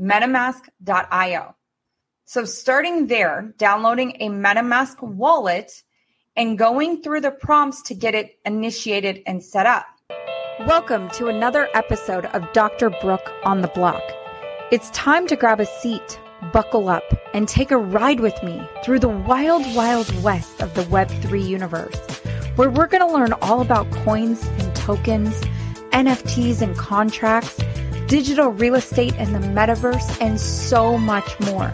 metamask.io. So, starting there, downloading a MetaMask wallet and going through the prompts to get it initiated and set up. Welcome to another episode of Dr. Brook on the Block. It's time to grab a seat, buckle up, and take a ride with me through the wild, wild west of the Web3 universe, where we're going to learn all about coins and tokens, NFTs and contracts, digital real estate and the metaverse, and so much more.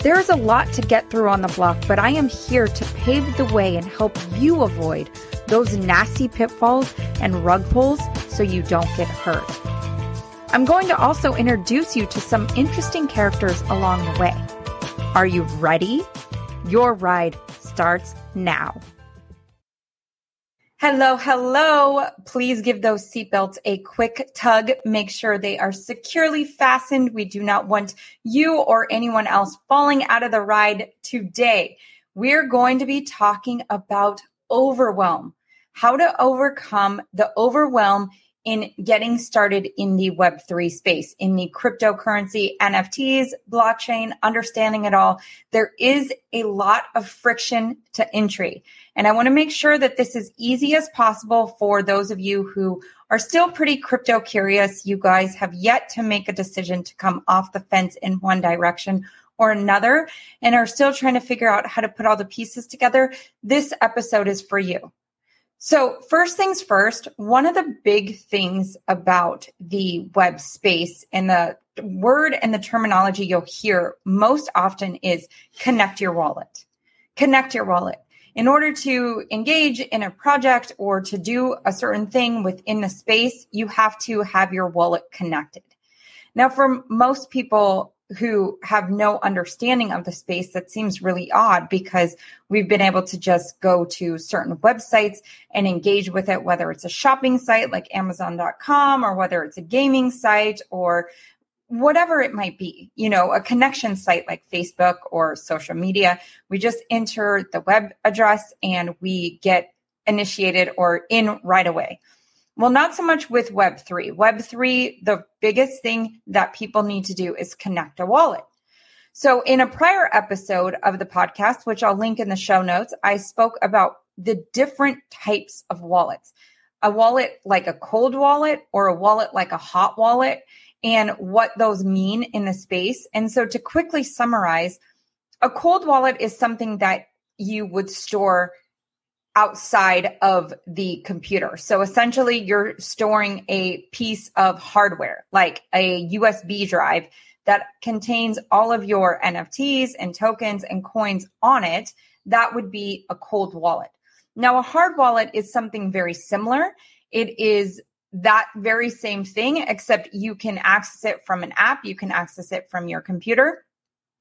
There is a lot to get through on the block, but I am here to pave the way and help you avoid those nasty pitfalls and rug pulls so you don't get hurt. I'm going to also introduce you to some interesting characters along the way. Are you ready? Your ride starts now. Hello, hello. Please give those seatbelts a quick tug. Make sure they are securely fastened. We do not want you or anyone else falling out of the ride today. We're going to be talking about overwhelm, how to overcome the overwhelm in getting started in the Web3 space, in the cryptocurrency, NFTs, blockchain, understanding it all. There is a lot of friction to entry. And I want to make sure that this is easy as possible for those of you who are still pretty crypto curious. You guys have yet to make a decision to come off the fence in one direction or another and are still trying to figure out how to put all the pieces together. This episode is for you. So, first things first, one of the big things about the web space and the word and the terminology you'll hear most often is connect your wallet. Connect your wallet. In order to engage in a project or to do a certain thing within the space, you have to have your wallet connected. Now, for most people, who have no understanding of the space that seems really odd because we've been able to just go to certain websites and engage with it whether it's a shopping site like amazon.com or whether it's a gaming site or whatever it might be you know a connection site like facebook or social media. We just enter the web address and we get initiated or in right away well, not so much with Web3. Web3, the biggest thing that people need to do is connect a wallet. So, in a prior episode of the podcast, which I'll link in the show notes, I spoke about the different types of wallets a wallet like a cold wallet or a wallet like a hot wallet, and what those mean in the space. And so, to quickly summarize, a cold wallet is something that you would store outside of the computer. So essentially, you're storing a piece of hardware, like a USB drive that contains all of your NFTs and tokens and coins on it. That would be a cold wallet. Now, a hard wallet is something very similar. It is that very same thing, except you can access it from an app, you can access it from your computer.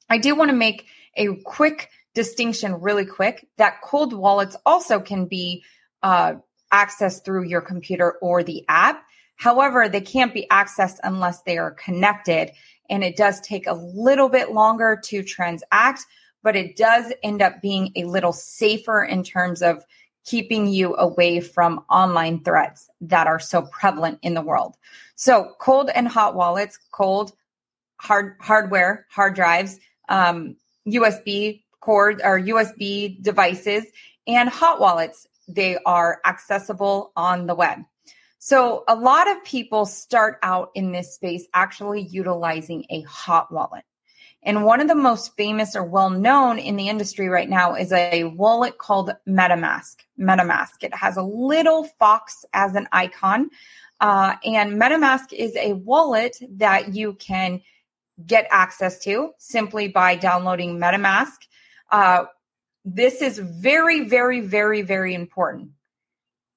I do want to make a quick distinction really quick that cold wallets also can be uh, accessed through your computer or the app. However, they can't be accessed unless they are connected. And it does take a little bit longer to transact, but it does end up being a little safer in terms of keeping you away from online threats that are so prevalent in the world. So, cold and hot wallets, cold hard hardware, hard drives, um, USB cord or USB devices and hot wallets. They are accessible on the web. So a lot of people start out in this space actually utilizing a hot wallet. And one of the most famous or well known in the industry right now is a wallet called MetaMask. MetaMask. It has a little fox as an icon. Uh, and MetaMask is a wallet that you can get access to simply by downloading MetaMask uh, this is very, very, very, very important.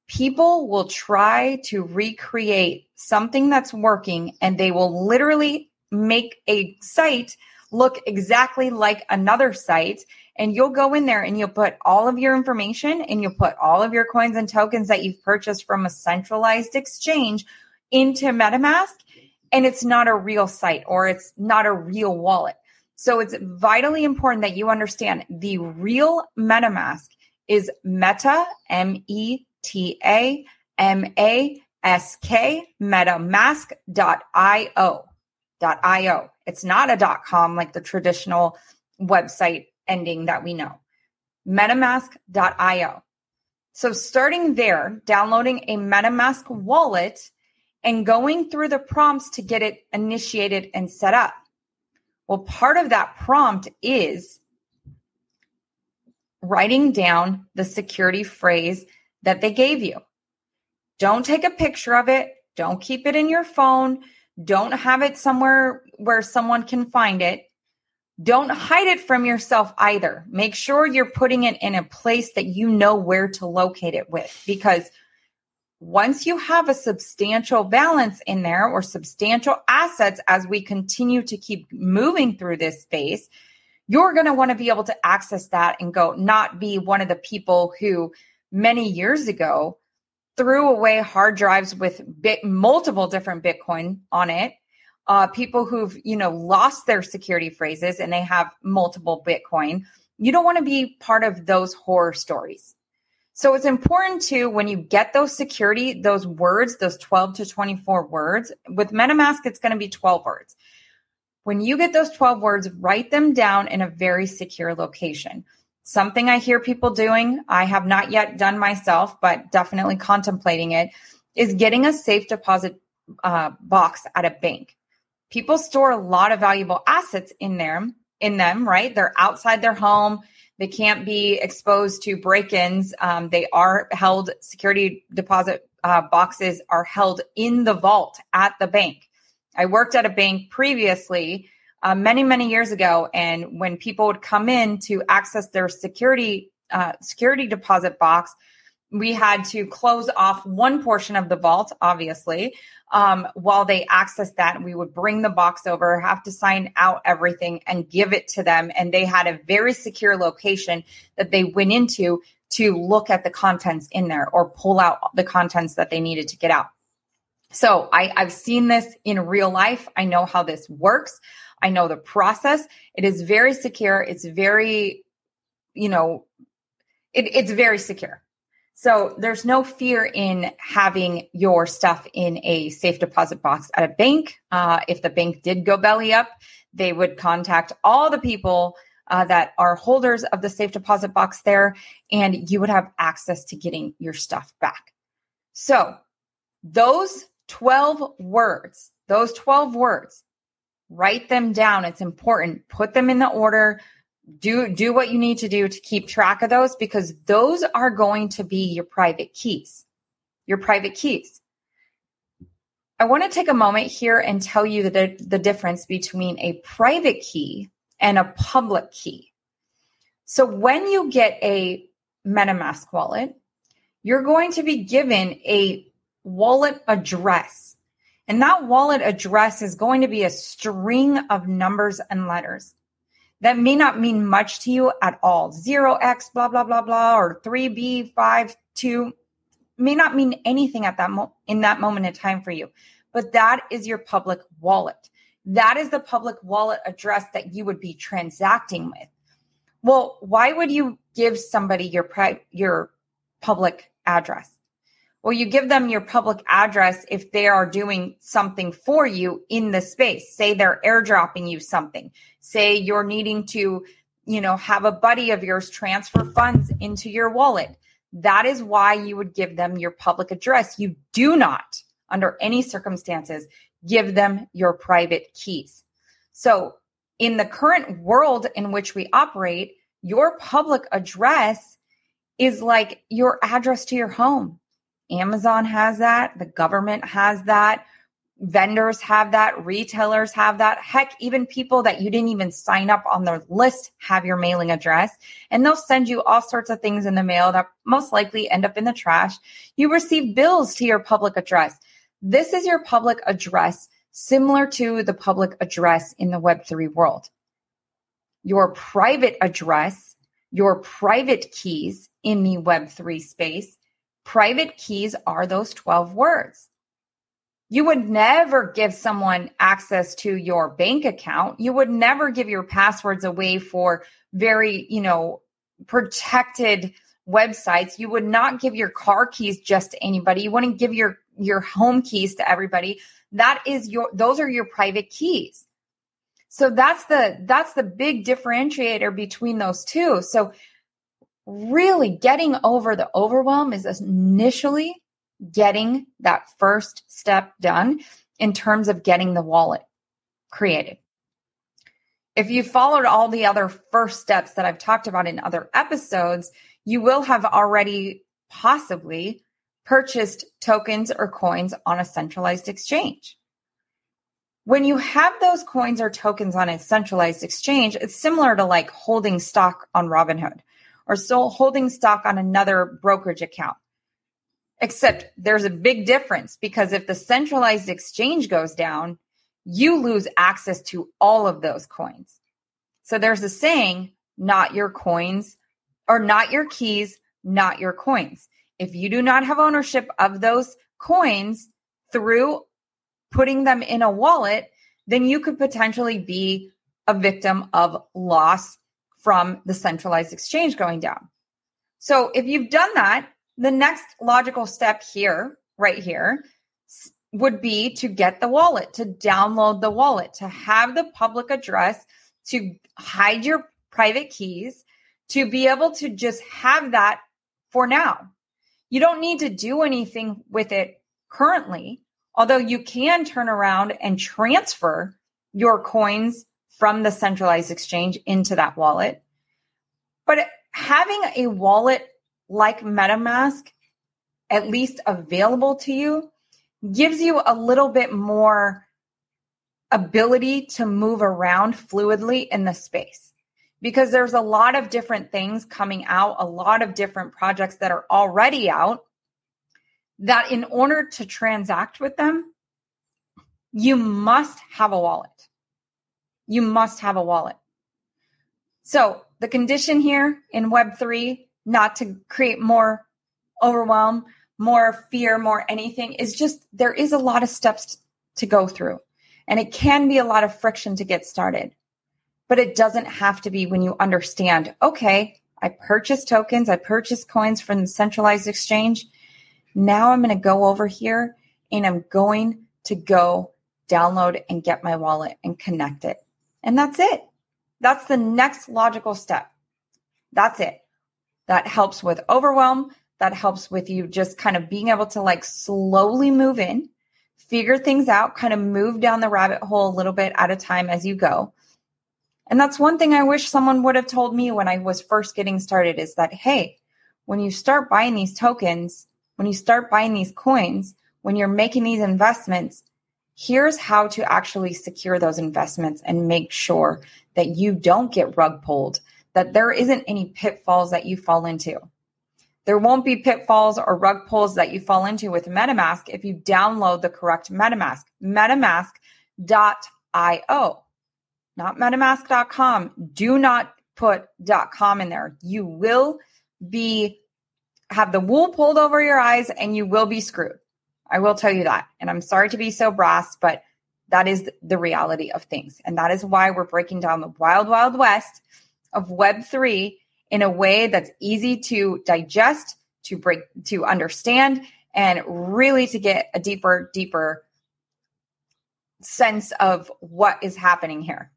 People will try to recreate something that's working and they will literally make a site look exactly like another site. And you'll go in there and you'll put all of your information and you'll put all of your coins and tokens that you've purchased from a centralized exchange into MetaMask. And it's not a real site or it's not a real wallet. So it's vitally important that you understand the real MetaMask is Meta, M E T A M A S K, metamask.io. metamask.io. It's not a .com like the traditional website ending that we know. metamask.io. So starting there, downloading a MetaMask wallet and going through the prompts to get it initiated and set up. Well, part of that prompt is writing down the security phrase that they gave you. Don't take a picture of it. Don't keep it in your phone. Don't have it somewhere where someone can find it. Don't hide it from yourself either. Make sure you're putting it in a place that you know where to locate it with because once you have a substantial balance in there or substantial assets as we continue to keep moving through this space, you're going to want to be able to access that and go, not be one of the people who many years ago threw away hard drives with bit, multiple different Bitcoin on it. Uh, people who've, you know, lost their security phrases and they have multiple Bitcoin. You don't want to be part of those horror stories. So it's important to, when you get those security, those words, those 12 to 24 words, with MetaMask, it's going to be 12 words. When you get those 12 words, write them down in a very secure location. Something I hear people doing, I have not yet done myself, but definitely contemplating it, is getting a safe deposit uh, box at a bank. People store a lot of valuable assets in there, in them, right? They're outside their home. They can't be exposed to break-ins. Um, they are held. Security deposit uh, boxes are held in the vault at the bank. I worked at a bank previously uh, many many years ago and when people would come in to access their security uh, security deposit box we had to close off one portion of the vault obviously um, while they accessed that we would bring the box over have to sign out everything and give it to them and they had a very secure location that they went into to look at the contents in there or pull out the contents that they needed to get out so I, I've seen this in real life. I know how this works. I know the process. It is very secure. It's very, you know, it, it's very secure. So there's no fear in having your stuff in a safe deposit box at a bank. Uh, if the bank did go belly up, they would contact all the people uh, that are holders of the safe deposit box there, and you would have access to getting your stuff back. So those 12 words, those 12 words, write them down. It's important. Put them in the order. Do, do what you need to do to keep track of those because those are going to be your private keys, your private keys. I want to take a moment here and tell you the, the difference between a private key and a public key. So when you get a MetaMask wallet, you're going to be given a wallet address. And that wallet address is going to be a string of numbers and letters that may not mean much to you at all. 0x, blah, blah, blah, blah, or 3b, 5, 2 may not mean anything at that mo- in that moment in time for you. But that is your public wallet. That is the public wallet address that you would be transacting with. Well, why would you give somebody your pri- your public address? Well, you give them your public address if they are doing something for you in the space. Say they're airdropping you something. Say you're needing to, you know, have a buddy of yours transfer funds into your wallet. That is why you would give them your public address. You do not, under any circumstances, give them your private keys. So, in the current world in which we operate, your public address is like your address to your home Amazon has that, the government has that, vendors have that, retailers have that. Heck, even people that you didn't even sign up on their list have your mailing address, and they'll send you all sorts of things in the mail that most likely end up in the trash. You receive bills to your public address. This is your public address, similar to the public address in the Web3 world. Your private address, your private keys in the Web3 space Private keys are those 12 words. You would never give someone access to your bank account. You would never give your passwords away for very, you know, protected websites. You would not give your car keys just to anybody. You wouldn't give your your home keys to everybody. That is your those are your private keys. So that's the that's the big differentiator between those two. So really getting over the overwhelm is initially getting that first step done in terms of getting the wallet created. If you followed all the other first steps that I've talked about in other episodes, you will have already possibly purchased tokens or coins on a centralized exchange. When you have those coins or tokens on a centralized exchange, it's similar to like holding stock on Robinhood or still holding stock on another brokerage account. Except there's a big difference because if the centralized exchange goes down, you lose access to all of those coins. So there's a saying, not your coins or not your keys, not your coins. If you do not have ownership of those coins through putting them in a wallet, then you could potentially be a victim of loss from the centralized exchange going down. So if you've done that, the next logical step here, right here, would be to get the wallet, to download the wallet, to have the public address, to hide your private keys, to be able to just have that for now. You don't need to do anything with it currently, although you can turn around and transfer your coins from the centralized exchange into that wallet. But having a wallet like MetaMask at least available to you gives you a little bit more ability to move around fluidly in the space because there's a lot of different things coming out, a lot of different projects that are already out that in order to transact with them, you must have a wallet. You must have a wallet. So the condition here in Web3, not to create more overwhelm, more fear, more anything, is just there is a lot of steps to go through. And it can be a lot of friction to get started. But it doesn't have to be when you understand, okay, I purchased tokens, I purchased coins from the centralized exchange. Now I'm going to go over here and I'm going to go download and get my wallet and connect it. And that's it. That's the next logical step. That's it. That helps with overwhelm. That helps with you just kind of being able to like slowly move in, figure things out, kind of move down the rabbit hole a little bit at a time as you go. And that's one thing I wish someone would have told me when I was first getting started is that, hey, when you start buying these tokens, when you start buying these coins, when you're making these investments, here's how to actually secure those investments and make sure that you don't get rug pulled, that there isn't any pitfalls that you fall into. There won't be pitfalls or rug pulls that you fall into with MetaMask if you download the correct MetaMask, metamask.io, not metamask.com. Do not put .com in there. You will be have the wool pulled over your eyes and you will be screwed. I will tell you that. And I'm sorry to be so brass, but that is the reality of things. And that is why we're breaking down the wild, wild west of Web3 in a way that's easy to digest, to break, to understand, and really to get a deeper, deeper sense of what is happening here.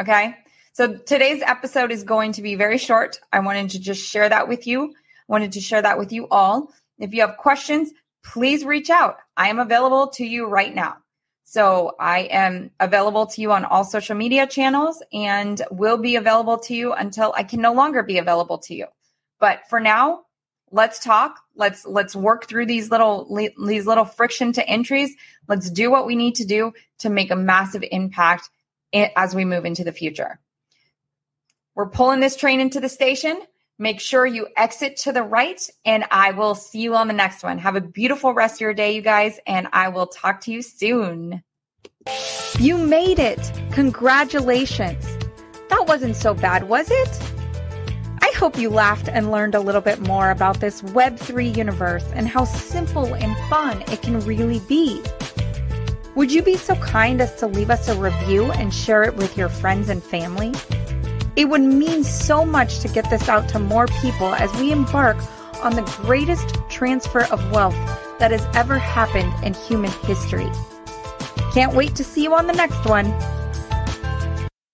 Okay. So today's episode is going to be very short. I wanted to just share that with you. I wanted to share that with you all. If you have questions, please reach out. I am available to you right now. So I am available to you on all social media channels and will be available to you until I can no longer be available to you. But for now, let's talk. Let's let's work through these little these little friction to entries. Let's do what we need to do to make a massive impact as we move into the future. We're pulling this train into the station. Make sure you exit to the right, and I will see you on the next one. Have a beautiful rest of your day, you guys, and I will talk to you soon. You made it! Congratulations! That wasn't so bad, was it? I hope you laughed and learned a little bit more about this Web3 universe and how simple and fun it can really be. Would you be so kind as to leave us a review and share it with your friends and family? It would mean so much to get this out to more people as we embark on the greatest transfer of wealth that has ever happened in human history. Can't wait to see you on the next one.